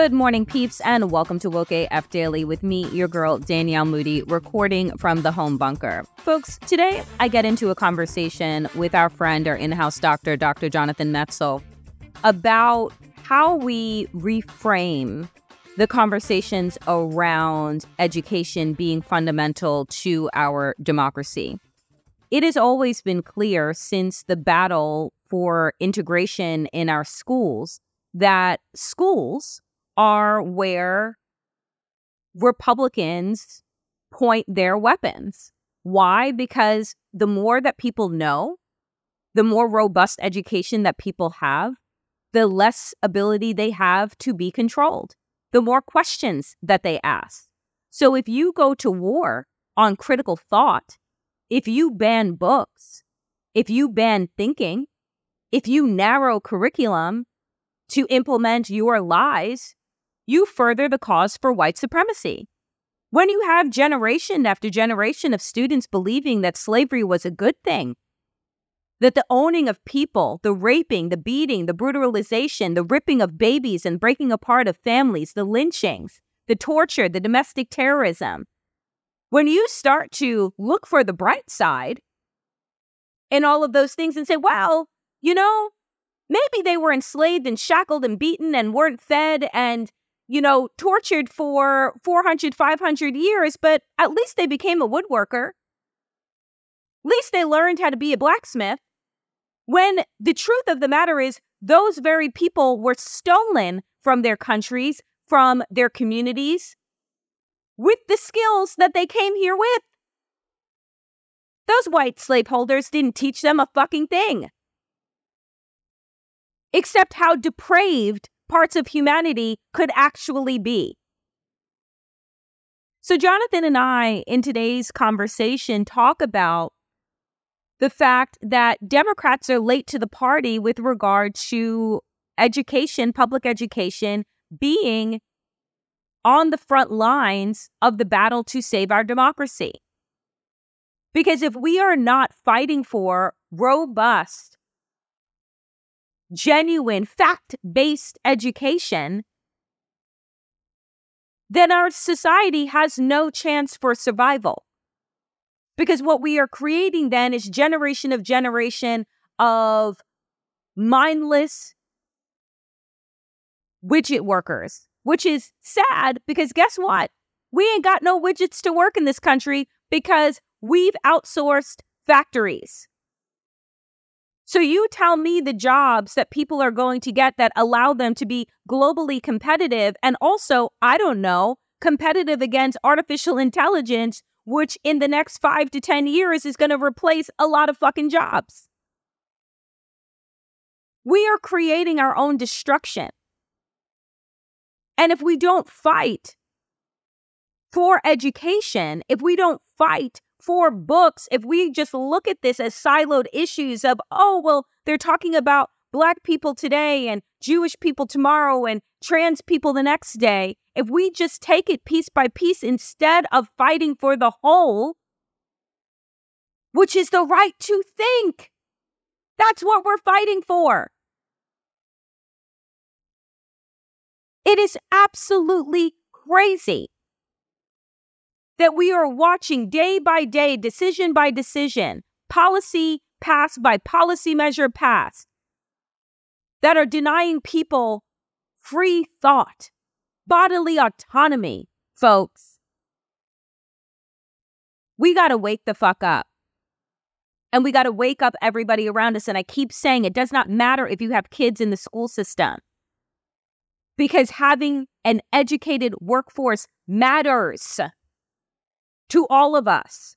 Good morning, peeps, and welcome to Woke AF Daily with me, your girl, Danielle Moody, recording from the home bunker. Folks, today I get into a conversation with our friend, our in house doctor, Dr. Jonathan Metzl, about how we reframe the conversations around education being fundamental to our democracy. It has always been clear since the battle for integration in our schools that schools are where Republicans point their weapons. Why? Because the more that people know, the more robust education that people have, the less ability they have to be controlled, the more questions that they ask. So if you go to war on critical thought, if you ban books, if you ban thinking, if you narrow curriculum to implement your lies, you further the cause for white supremacy. When you have generation after generation of students believing that slavery was a good thing, that the owning of people, the raping, the beating, the brutalization, the ripping of babies and breaking apart of families, the lynchings, the torture, the domestic terrorism, when you start to look for the bright side in all of those things and say, well, you know, maybe they were enslaved and shackled and beaten and weren't fed and you know tortured for 400 500 years but at least they became a woodworker. At least they learned how to be a blacksmith. When the truth of the matter is those very people were stolen from their countries from their communities with the skills that they came here with. Those white slaveholders didn't teach them a fucking thing. Except how depraved parts of humanity could actually be. So, Jonathan and I, in today's conversation, talk about the fact that Democrats are late to the party with regard to education, public education, being on the front lines of the battle to save our democracy. Because if we are not fighting for robust, genuine, fact based education, then our society has no chance for survival. Because what we are creating then is generation of generation of mindless widget workers, which is sad because guess what? We ain't got no widgets to work in this country because we've outsourced factories. So you tell me the jobs that people are going to get that allow them to be globally competitive and also, I don't know, competitive against artificial intelligence, which in the next five to 10 years is going to replace a lot of fucking jobs. We are creating our own destruction. And if we don't fight for education, if we don't fight for books, if we just look at this as siloed issues of, oh, well, they're talking about Black people today and Jewish people tomorrow and trans people the next day, if we just take it piece by piece instead of fighting for the whole, which is the right to think, that's what we're fighting for. It is absolutely crazy that we are watching day by day, decision by decision, policy passed by policy measure passed, that are denying people free thought, bodily autonomy, folks. We got to wake the fuck up. And we got to wake up everybody around us. And I keep saying it does not matter if you have kids in the school system because having an educated workforce matters to all of us.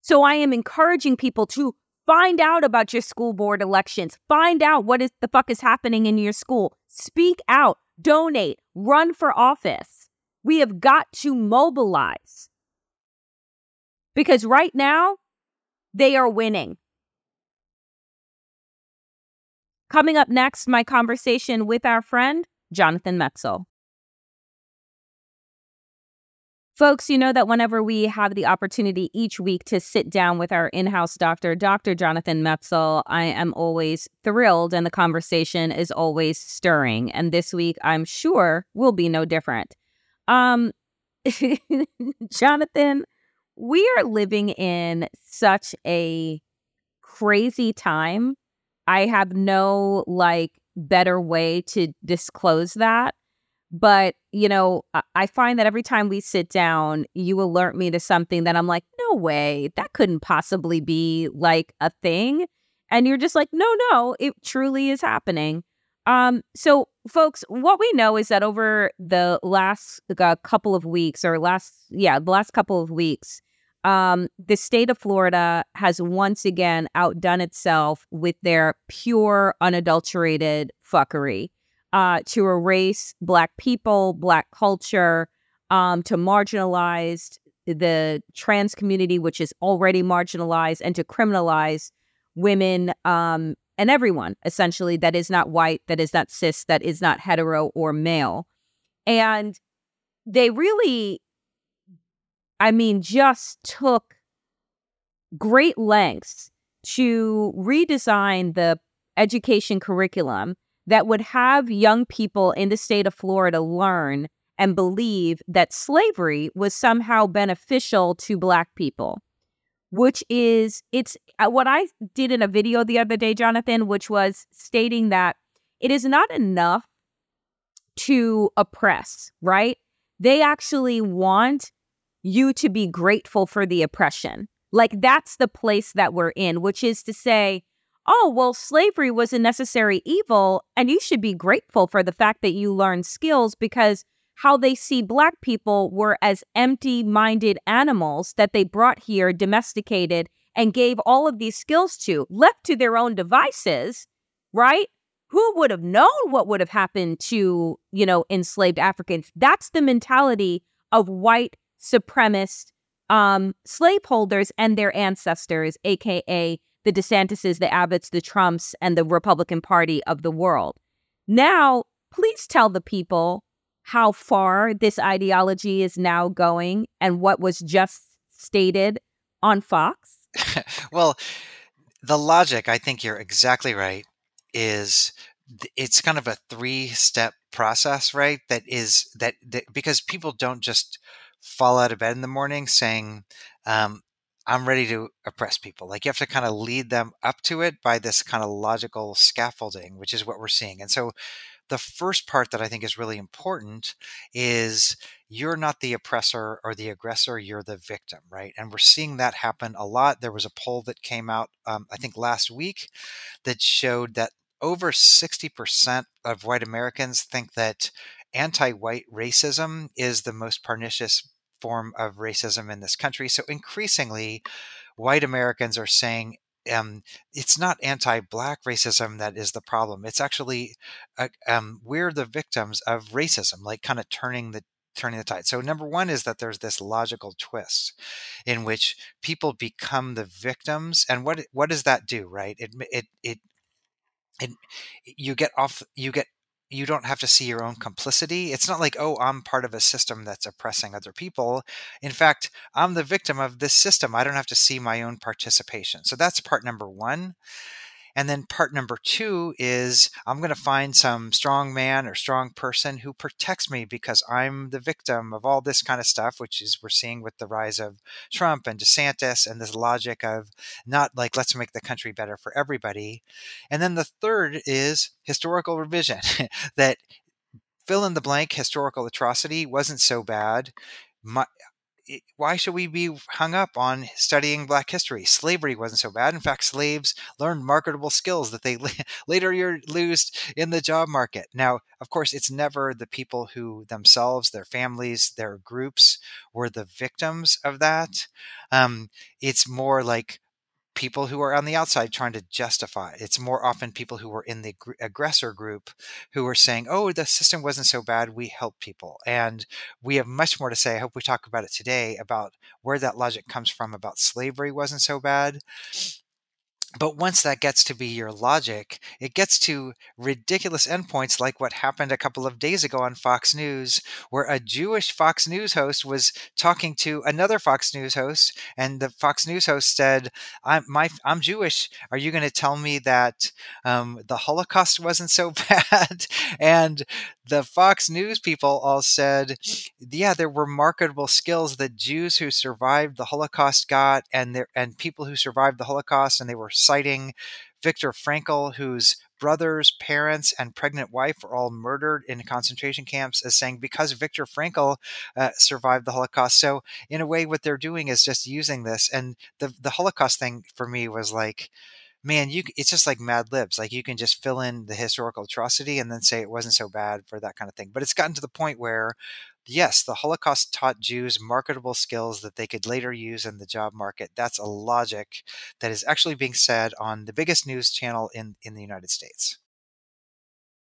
So I am encouraging people to find out about your school board elections, find out what is the fuck is happening in your school, speak out, donate, run for office. We have got to mobilize. Because right now, they are winning. Coming up next, my conversation with our friend, Jonathan Metzl. Folks, you know that whenever we have the opportunity each week to sit down with our in house doctor, Dr. Jonathan Metzl, I am always thrilled and the conversation is always stirring. And this week, I'm sure, will be no different. Um, Jonathan, we are living in such a crazy time. I have no like better way to disclose that. But, you know, I find that every time we sit down, you alert me to something that I'm like, no way, that couldn't possibly be like a thing. And you're just like, no, no, it truly is happening. Um, so folks, what we know is that over the last uh, couple of weeks or last, yeah, the last couple of weeks, um, the state of Florida has once again outdone itself with their pure, unadulterated fuckery uh, to erase Black people, Black culture, um, to marginalize the trans community, which is already marginalized, and to criminalize women um, and everyone essentially that is not white, that is not cis, that is not hetero or male. And they really, I mean, just took great lengths to redesign the education curriculum that would have young people in the state of Florida learn and believe that slavery was somehow beneficial to Black people, which is, it's uh, what I did in a video the other day, Jonathan, which was stating that it is not enough to oppress, right? They actually want you to be grateful for the oppression. Like that's the place that we're in, which is to say, oh, well, slavery was a necessary evil, and you should be grateful for the fact that you learned skills because how they see Black people were as empty minded animals that they brought here, domesticated, and gave all of these skills to, left to their own devices, right? Who would have known what would have happened to, you know, enslaved Africans? That's the mentality of white supremacist um, slaveholders and their ancestors, aka the DeSantises, the Abbotts, the Trumps, and the Republican Party of the world. Now, please tell the people how far this ideology is now going and what was just stated on Fox. well, the logic, I think you're exactly right, is it's kind of a three step process, right? That is that, that because people don't just fall out of bed in the morning saying, um, I'm ready to oppress people. Like you have to kind of lead them up to it by this kind of logical scaffolding, which is what we're seeing. And so the first part that I think is really important is you're not the oppressor or the aggressor, you're the victim, right? And we're seeing that happen a lot. There was a poll that came out, um, I think last week, that showed that over 60% of white Americans think that anti white racism is the most pernicious form of racism in this country. So increasingly, white Americans are saying um, it's not anti-black racism that is the problem. It's actually uh, um, we're the victims of racism, like kind of turning the turning the tide. So number one is that there's this logical twist in which people become the victims, and what what does that do? Right? It it it. it you get off you get you don't have to see your own complicity. It's not like, oh, I'm part of a system that's oppressing other people. In fact, I'm the victim of this system. I don't have to see my own participation. So that's part number one. And then part number two is I'm going to find some strong man or strong person who protects me because I'm the victim of all this kind of stuff, which is we're seeing with the rise of Trump and DeSantis and this logic of not like, let's make the country better for everybody. And then the third is historical revision that fill in the blank historical atrocity wasn't so bad. My, why should we be hung up on studying black history? Slavery wasn't so bad. In fact slaves learned marketable skills that they later lose in the job market. Now of course it's never the people who themselves their families their groups were the victims of that. Um, it's more like people who are on the outside trying to justify. It's more often people who were in the gr- aggressor group who are saying, "Oh, the system wasn't so bad. We helped people." And we have much more to say. I hope we talk about it today about where that logic comes from about slavery wasn't so bad but once that gets to be your logic, it gets to ridiculous endpoints like what happened a couple of days ago on Fox News, where a Jewish Fox News host was talking to another Fox News host, and the Fox News host said, "I'm my I'm Jewish. Are you going to tell me that um, the Holocaust wasn't so bad?" and the Fox News people all said, "Yeah, there were marketable skills that Jews who survived the Holocaust got, and there and people who survived the Holocaust, and they were citing Viktor Frankl, whose brothers, parents, and pregnant wife were all murdered in concentration camps, as saying because Viktor Frankl uh, survived the Holocaust. So in a way, what they're doing is just using this, and the the Holocaust thing for me was like." Man, you it's just like Mad Libs. Like you can just fill in the historical atrocity and then say it wasn't so bad for that kind of thing. But it's gotten to the point where yes, the Holocaust taught Jews marketable skills that they could later use in the job market. That's a logic that is actually being said on the biggest news channel in, in the United States.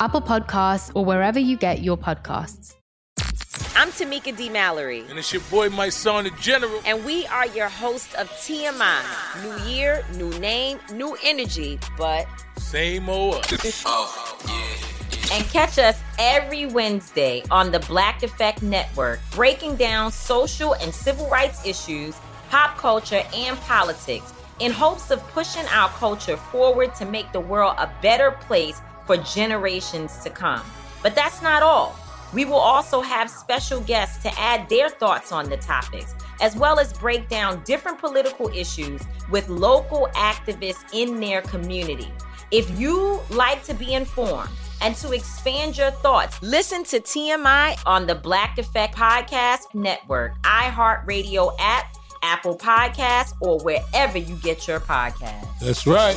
Apple Podcasts, or wherever you get your podcasts. I'm Tamika D. Mallory. And it's your boy, my son, the General. And we are your hosts of TMI. New year, new name, new energy, but same old. oh, yeah. And catch us every Wednesday on the Black Effect Network, breaking down social and civil rights issues, pop culture, and politics in hopes of pushing our culture forward to make the world a better place for generations to come. But that's not all. We will also have special guests to add their thoughts on the topics, as well as break down different political issues with local activists in their community. If you like to be informed and to expand your thoughts, listen to TMI on the Black Effect Podcast Network, iHeartRadio app, Apple Podcasts, or wherever you get your podcasts. That's right.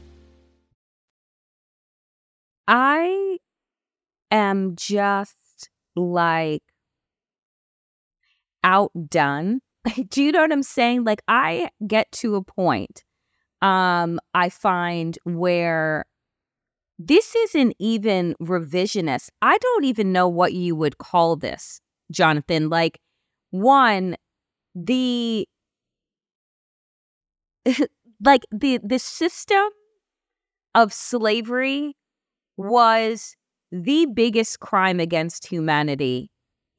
I am just like outdone. Do you know what I'm saying? Like I get to a point um I find where this isn't even revisionist. I don't even know what you would call this, Jonathan. Like one the like the the system of slavery was the biggest crime against humanity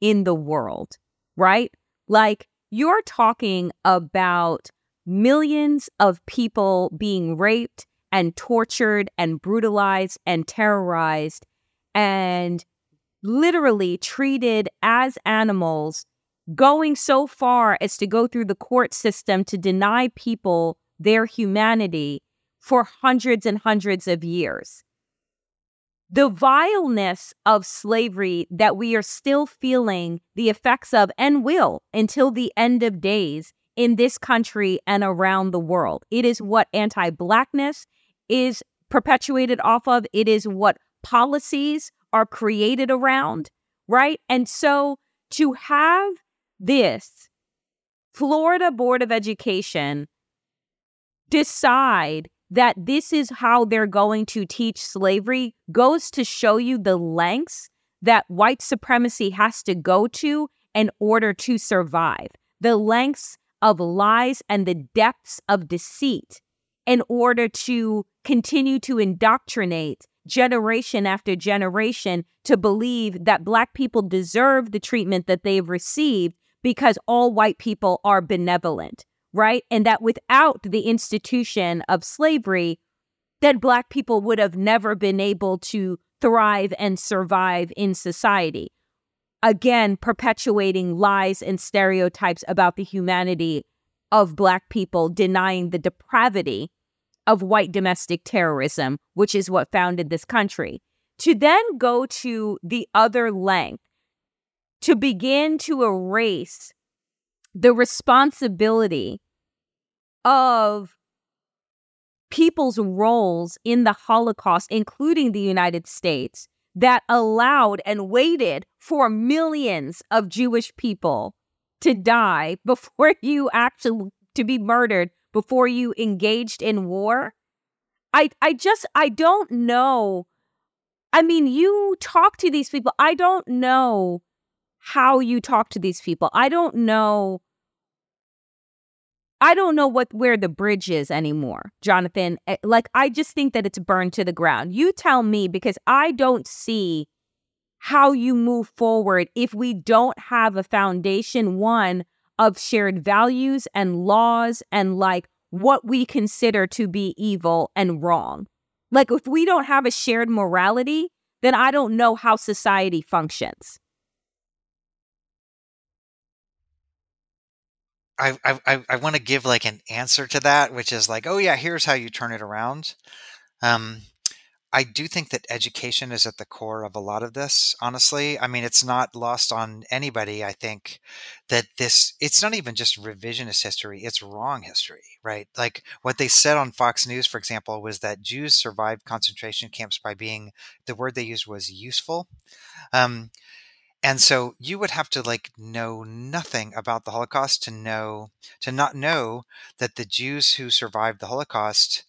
in the world, right? Like you're talking about millions of people being raped and tortured and brutalized and terrorized and literally treated as animals, going so far as to go through the court system to deny people their humanity for hundreds and hundreds of years. The vileness of slavery that we are still feeling the effects of and will until the end of days in this country and around the world. It is what anti Blackness is perpetuated off of, it is what policies are created around, right? And so to have this Florida Board of Education decide that this is how they're going to teach slavery goes to show you the lengths that white supremacy has to go to in order to survive, the lengths of lies and the depths of deceit in order to continue to indoctrinate generation after generation to believe that Black people deserve the treatment that they've received because all white people are benevolent, right? And that without the institution of slavery, that Black people would have never been able to thrive and survive in society. Again, perpetuating lies and stereotypes about the humanity of Black people, denying the depravity of white domestic terrorism, which is what founded this country. To then go to the other length to begin to erase the responsibility of people's roles in the Holocaust, including the United States, that allowed and waited for millions of Jewish people to die before you actually to be murdered before you engaged in war. I I just I don't know. I mean, you talk to these people. I don't know how you talk to these people. I don't know I don't know what where the bridge is anymore, Jonathan. Eh, like I just think that it's burned to the ground. You tell me because I don't see how you move forward if we don't have a foundation one of shared values and laws and like what we consider to be evil and wrong. Like if we don't have a shared morality, then I don't know how society functions. I I I want to give like an answer to that, which is like, oh yeah, here's how you turn it around. Um, I do think that education is at the core of a lot of this. Honestly, I mean, it's not lost on anybody. I think that this it's not even just revisionist history; it's wrong history, right? Like what they said on Fox News, for example, was that Jews survived concentration camps by being the word they used was useful. Um, and so you would have to like know nothing about the holocaust to know to not know that the jews who survived the holocaust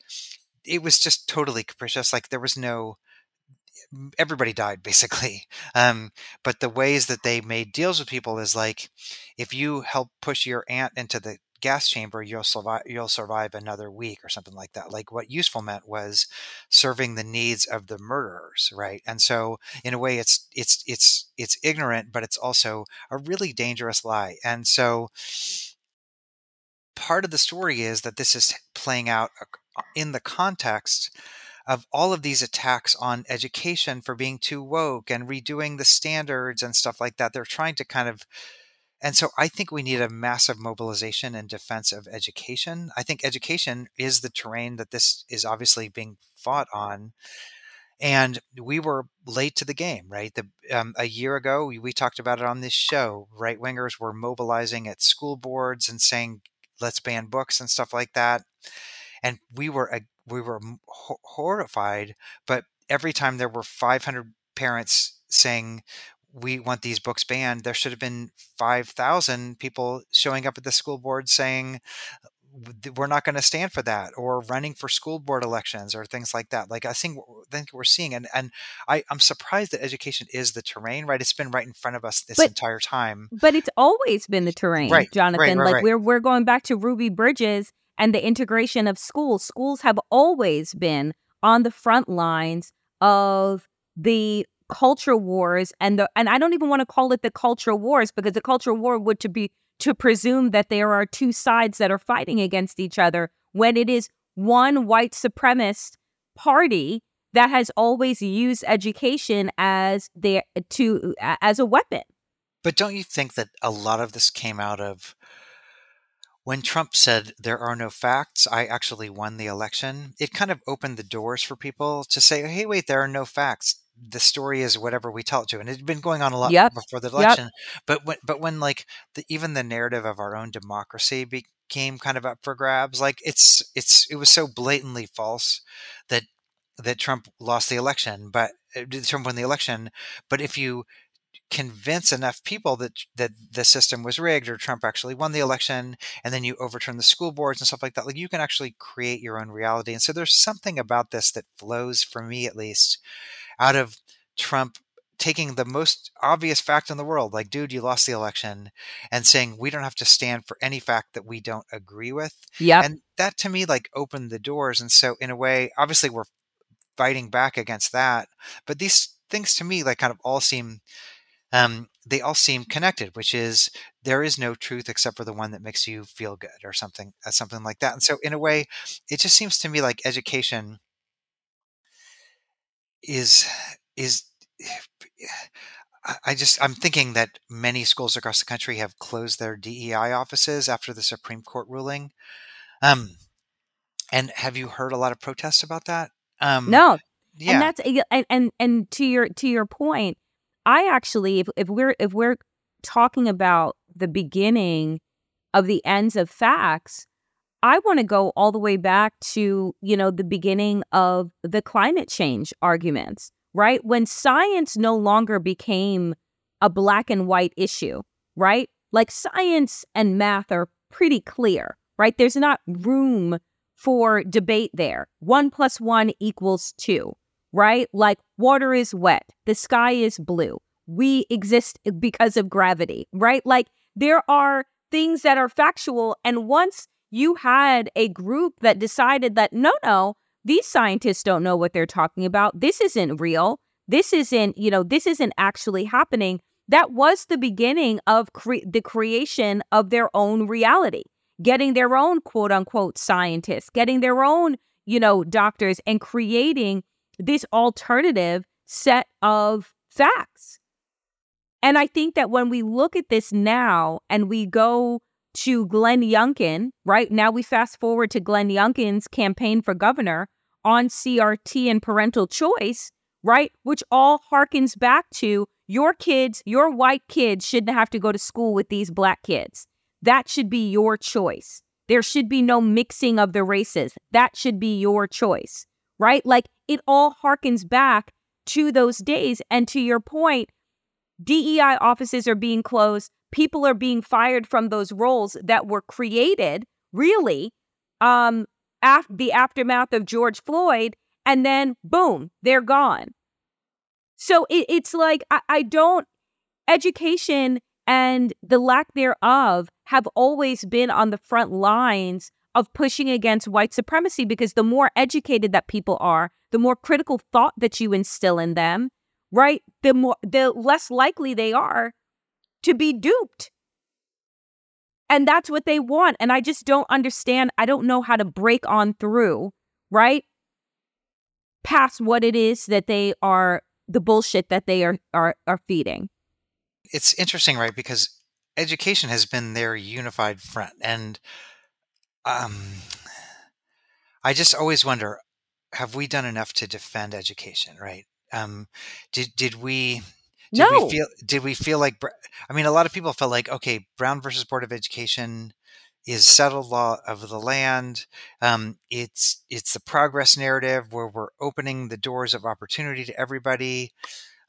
it was just totally capricious like there was no everybody died basically. Um, but the ways that they made deals with people is like if you help push your aunt into the gas chamber, you'll survive. You'll survive another week or something like that. Like what useful meant was serving the needs of the murderers, right? And so, in a way, it's it's it's it's ignorant, but it's also a really dangerous lie. And so, part of the story is that this is playing out in the context of all of these attacks on education for being too woke and redoing the standards and stuff like that. They're trying to kind of and so I think we need a massive mobilization in defense of education. I think education is the terrain that this is obviously being fought on. And we were late to the game, right? The, um, a year ago, we, we talked about it on this show. Right wingers were mobilizing at school boards and saying, "Let's ban books" and stuff like that. And we were we were horrified. But every time there were 500 parents saying we want these books banned, there should have been 5,000 people showing up at the school board saying, we're not going to stand for that or running for school board elections or things like that. Like i think I think we're seeing and and I, i'm surprised that education is the terrain right? It's been right in front of us this but, entire time. but it's always been the terrain right, jonathan. right, right, like we're we're going back to ruby bridges and the integration of schools. Schools have always been on the front lines of the culture wars and the and I don't even want to call it the culture wars because the culture war would to be to presume that there are two sides that are fighting against each other when it is one white supremacist party that has always used education as their to as a weapon. But don't you think that a lot of this came out of when Trump said there are no facts, I actually won the election? It kind of opened the doors for people to say, "Hey, wait, there are no facts the story is whatever we tell it to, and it had been going on a lot yep. before the election. Yep. But when, but when like the, even the narrative of our own democracy became kind of up for grabs, like it's it's it was so blatantly false that that Trump lost the election, but uh, Trump won the election. But if you convince enough people that that the system was rigged or Trump actually won the election and then you overturn the school boards and stuff like that like you can actually create your own reality and so there's something about this that flows for me at least out of Trump taking the most obvious fact in the world, like, dude, you lost the election, and saying we don't have to stand for any fact that we don't agree with. Yeah. And that to me, like, opened the doors. And so, in a way, obviously, we're fighting back against that. But these things to me, like, kind of all seem. Um, they all seem connected, which is there is no truth except for the one that makes you feel good, or something, uh, something like that. And so, in a way, it just seems to me like education is is I just I'm thinking that many schools across the country have closed their DEI offices after the Supreme Court ruling. Um, and have you heard a lot of protests about that? Um, no. Yeah. And that's and, and and to your to your point, I actually if if we're if we're talking about the beginning of the ends of facts, I want to go all the way back to, you know, the beginning of the climate change arguments, right? When science no longer became a black and white issue, right? Like science and math are pretty clear, right? There's not room for debate there. One plus one equals two, right? Like water is wet, the sky is blue. We exist because of gravity, right? Like there are things that are factual. And once you had a group that decided that no, no, these scientists don't know what they're talking about. This isn't real. This isn't, you know, this isn't actually happening. That was the beginning of cre- the creation of their own reality, getting their own quote unquote scientists, getting their own, you know, doctors and creating this alternative set of facts. And I think that when we look at this now and we go to Glenn Youngkin, right? Now we fast forward to Glenn Youngkin's campaign for governor on CRT and parental choice, right? Which all harkens back to your kids, your white kids shouldn't have to go to school with these black kids. That should be your choice. There should be no mixing of the races. That should be your choice, right? Like it all harkens back to those days. And to your point, DEI offices are being closed people are being fired from those roles that were created really um af- the aftermath of George Floyd and then boom they're gone. So it, it's like I, I don't education and the lack thereof have always been on the front lines of pushing against white supremacy because the more educated that people are the more critical thought that you instill in them right the more the less likely they are to be duped. And that's what they want. And I just don't understand. I don't know how to break on through, right? Past what it is that they are, the bullshit that they are are are feeding. It's interesting, right? Because education has been their unified front, and um, I just always wonder: Have we done enough to defend education? Right? Um, did did we? Did No. we feel? Did we feel like? I mean, a lot of people felt like, okay, Brown versus Board of Education is settled law of the land. Um, it's it's the progress narrative where we're opening the doors of opportunity to everybody.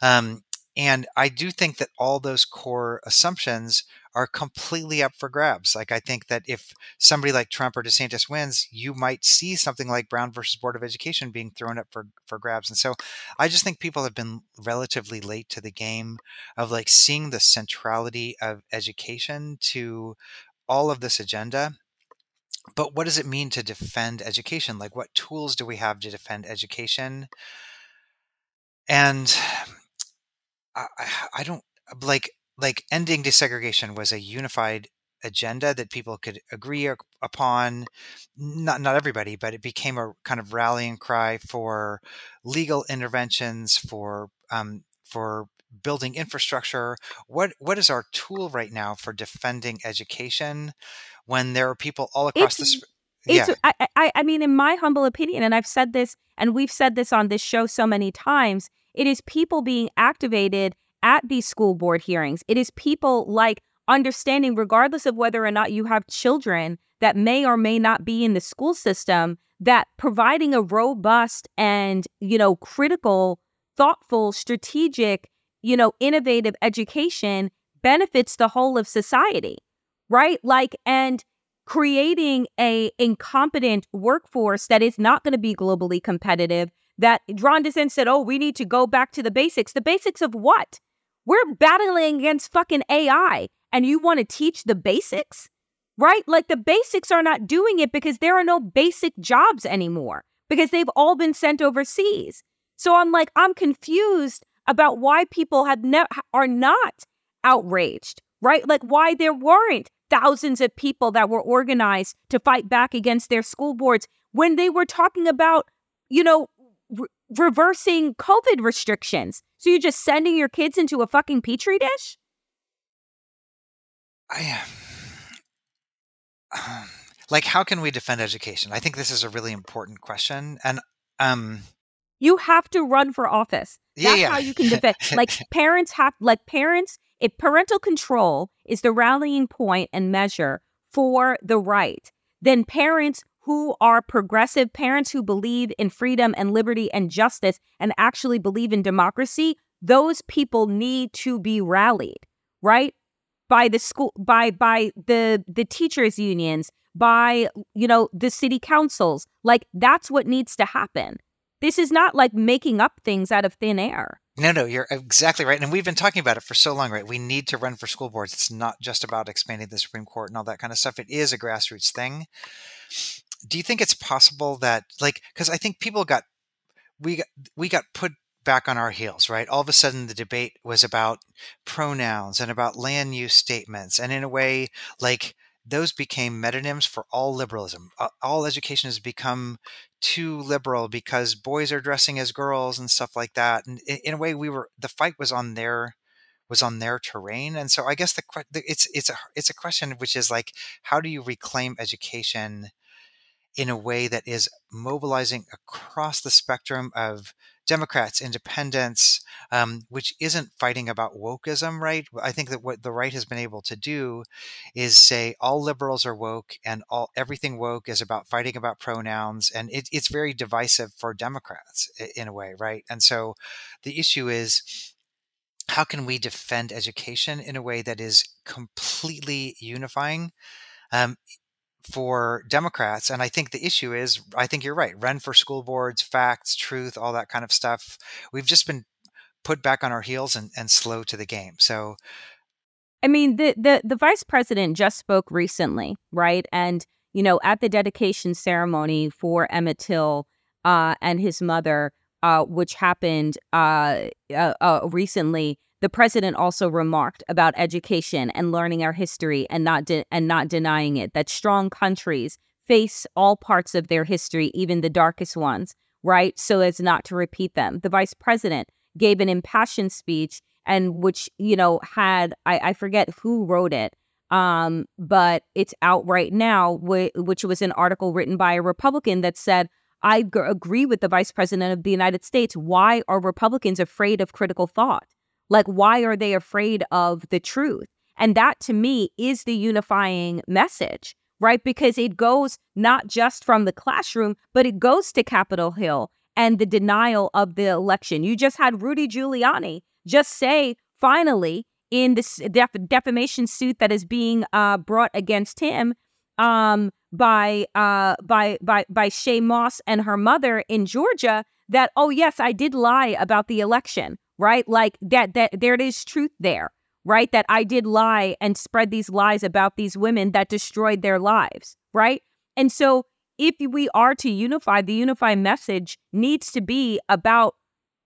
Um, and I do think that all those core assumptions are completely up for grabs. Like I think that if somebody like Trump or DeSantis wins, you might see something like Brown versus Board of Education being thrown up for for grabs. And so I just think people have been relatively late to the game of like seeing the centrality of education to all of this agenda. But what does it mean to defend education? Like what tools do we have to defend education? And I, I- I don't like like ending desegregation was a unified agenda that people could agree upon not not everybody but it became a kind of rallying cry for legal interventions for um, for building infrastructure. What what is our tool right now for defending education when there are people all across It's- this It's, yeah. I, I, I mean, in my humble opinion, and I've said this, and we've said this on this show so many times, it is people being activated at these school board hearings. It is people like understanding, regardless of whether or not you have children that may or may not be in the school system, that providing a robust and, you know, critical, thoughtful, strategic, you know, innovative education benefits the whole of society, right? Like, and creating a incompetent workforce that is not going to be globally competitive that Ron DeSantis said, oh, we need to go back to the basics. The basics of what? We're battling against fucking AI and you want to teach the basics? Right? Like the basics are not doing it because there are no basic jobs anymore because they've all been sent overseas. So I'm like, I'm confused about why people have ne- are not outraged, right? Like why there weren't thousands of people that were organized to fight back against their school boards when they were talking about, you know, reversing COVID restrictions. So you're just sending your kids into a fucking petri dish? I um, like how can we defend education? I think this is a really important question, and um, You have to run for office. Yeah, That's yeah. how you can defend. like parents have, like parents, if parental control is the rallying point and measure for the right, then parents who are progressive, parents who believe in freedom and liberty and justice and actually believe in democracy, those people need to be rallied, right? By the school, by by the the teachers unions, by you know the city councils. Like that's what needs to happen. This is not like making up things out of thin air. No, no, you're exactly right. And we've been talking about it for so long, right? We need to run for school boards. It's not just about expanding the Supreme Court and all that kind of stuff. It is a grassroots thing. Do you think it's possible that, like, because I think people got, we got, we got put back on our heels, right? All of a sudden, the debate was about pronouns and about land use statements. And in a way, like, those became metonyms for all liberalism. All education has become too liberal because boys are dressing as girls and stuff like that. And in, a way, we were the fight was on their was on their terrain. And so I guess the the- it's it's a it's a question which is like, how do you reclaim education in a way that is mobilizing across the spectrum of Democrats, independents, um, which isn't fighting about wokeism, right? I think that what the right has been able to do is say all liberals are woke and all everything woke is about fighting about pronouns, and it, it's very divisive for Democrats in a way, right? And so the issue is how can we defend education in a way that is completely unifying um, for Democrats? And I think the issue is, I think you're right. Run for school boards, facts, truth, all that kind of stuff. We've just been put back on our heels and, and slow to the game. So I mean, the the the vice president just spoke recently, right? And you know, at the dedication ceremony for Emmett Till uh, and his mother, uh, which happened uh, uh, uh, recently, the president also remarked about education and learning our history and not de- and not denying it. That strong countries face all parts of their history, even the darkest ones, right? So as not to repeat them. The vice president gave an impassioned speech and which you know had I, I forget who wrote it um, but it's out right now, wh- which was an article written by a Republican that said, I g- agree with the vice president of the United States. Why are Republicans afraid of critical thought? Like, why are they afraid of the truth? And that to me is the unifying message, right? Because it goes not just from the classroom, but it goes to Capitol Hill and the denial of the election. You just had Rudy Giuliani just say, finally, in this def- defamation suit that is being uh, brought against him um, by uh, by by by Shaye Moss and her mother in Georgia that oh yes I did lie about the election right like that that there is truth there right that I did lie and spread these lies about these women that destroyed their lives right and so if we are to unify the unified message needs to be about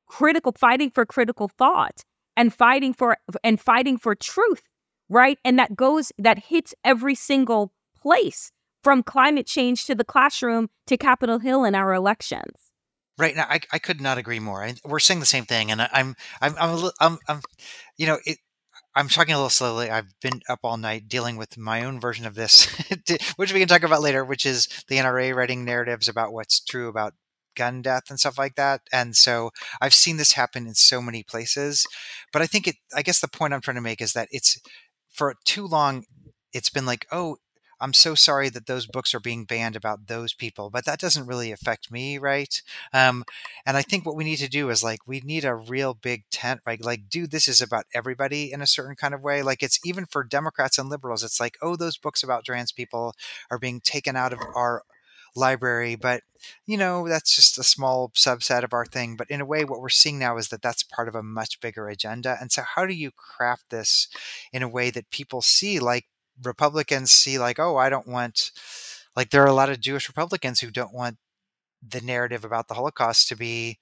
critical fighting for critical thought and fighting for and fighting for truth, right? And that goes that hits every single place from climate change to the classroom to Capitol Hill in our elections. Right now, I, I could not agree more. I, we're saying the same thing, and I, I'm I'm I'm, I'm, I'm you know it, I'm talking a little slowly. I've been up all night dealing with my own version of this, which we can talk about later, which is the NRA writing narratives about what's true about gun death and stuff like that. And so I've seen this happen in so many places. But I think it, I guess the point I'm trying to make is that it's for too long, it's been like, oh, I'm so sorry that those books are being banned about those people, but that doesn't really affect me, right? Um, and I think what we need to do is like we need a real big tent, right? Like, dude, this is about everybody in a certain kind of way. Like, it's even for Democrats and liberals. It's like, oh, those books about trans people are being taken out of our library but you know that's just a small subset of our thing but in a way what we're seeing now is that that's part of a much bigger agenda and so how do you craft this in a way that people see like republicans see like oh i don't want like there are a lot of jewish republicans who don't want the narrative about the holocaust to be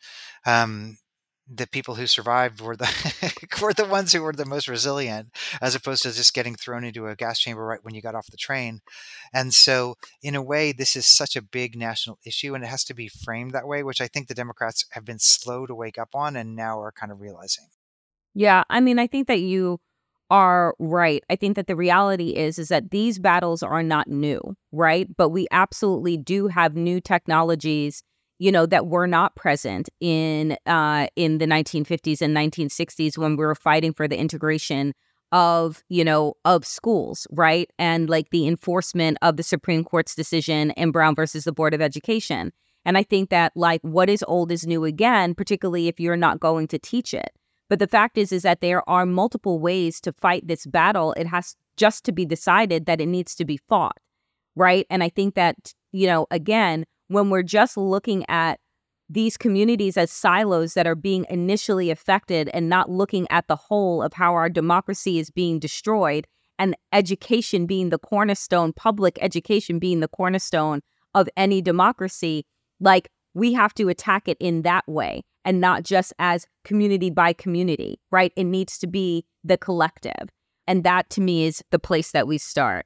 um, the people who survived were the were the ones who were the most resilient as opposed to just getting thrown into a gas chamber right when you got off the train. And so in a way this is such a big national issue and it has to be framed that way which i think the democrats have been slow to wake up on and now are kind of realizing. Yeah i mean i think that you are right. I think that the reality is is that these battles are not new right? But we absolutely do have new technologies you know that were not present in uh, in the 1950s and 1960s when we were fighting for the integration of you know of schools right? And like the enforcement of the supreme court's decision in brown versus the board of education. And i think that like what is old is new again particularly if you're not going to teach it but the fact is is that there are multiple ways to fight this battle. It has just to be decided that it needs to be fought right? And i think that you know again when we're just looking at these communities as silos that are being initially affected and not looking at the whole of how our democracy is being destroyed and education being the cornerstone, public education being the cornerstone of any democracy, like we have to attack it in that way and not just as community by community, right? It needs to be the collective. And that to me is the place that we start.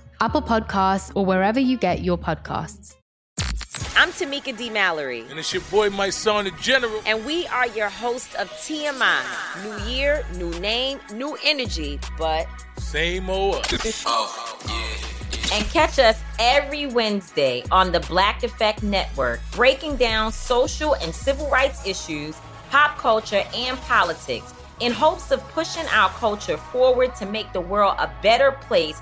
Apple Podcasts, or wherever you get your podcasts. I'm Tamika D. Mallory. And it's your boy, Mysonne, the General. And we are your host of TMI. New year, new name, new energy, but. Same old. oh, yeah. And catch us every Wednesday on the Black Effect Network, breaking down social and civil rights issues, pop culture, and politics in hopes of pushing our culture forward to make the world a better place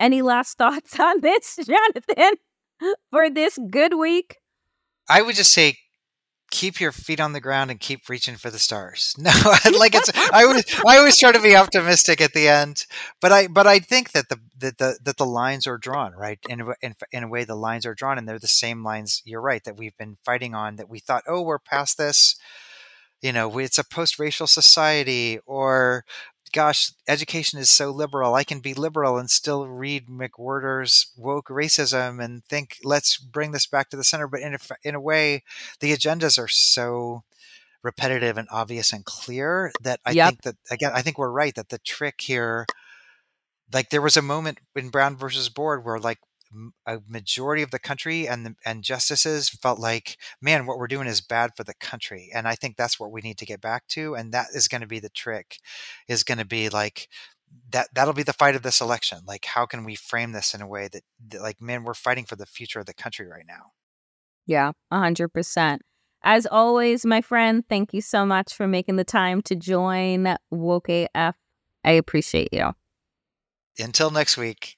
Any last thoughts on this, Jonathan, for this good week? I would just say keep your feet on the ground and keep reaching for the stars. No, like it's I always I always try to be optimistic at the end, but I but I think that the that the that the lines are drawn right in in, in a way the lines are drawn and they're the same lines. You're right that we've been fighting on that we thought oh we're past this. You know, it's a post-racial society, or gosh, education is so liberal. I can be liberal and still read McWhorter's woke racism and think, let's bring this back to the center. But in a, in a way, the agendas are so repetitive and obvious and clear that I yep. think that, again, I think we're right that the trick here, like there was a moment in Brown versus Board where like a majority of the country and the, and justices felt like, man, what we're doing is bad for the country, and I think that's what we need to get back to, and that is going to be the trick, is going to be like that. That'll be the fight of this election. Like, how can we frame this in a way that, that like, man, we're fighting for the future of the country right now. Yeah, a hundred percent. As always, my friend, thank you so much for making the time to join Woke AF. I appreciate you. Until next week.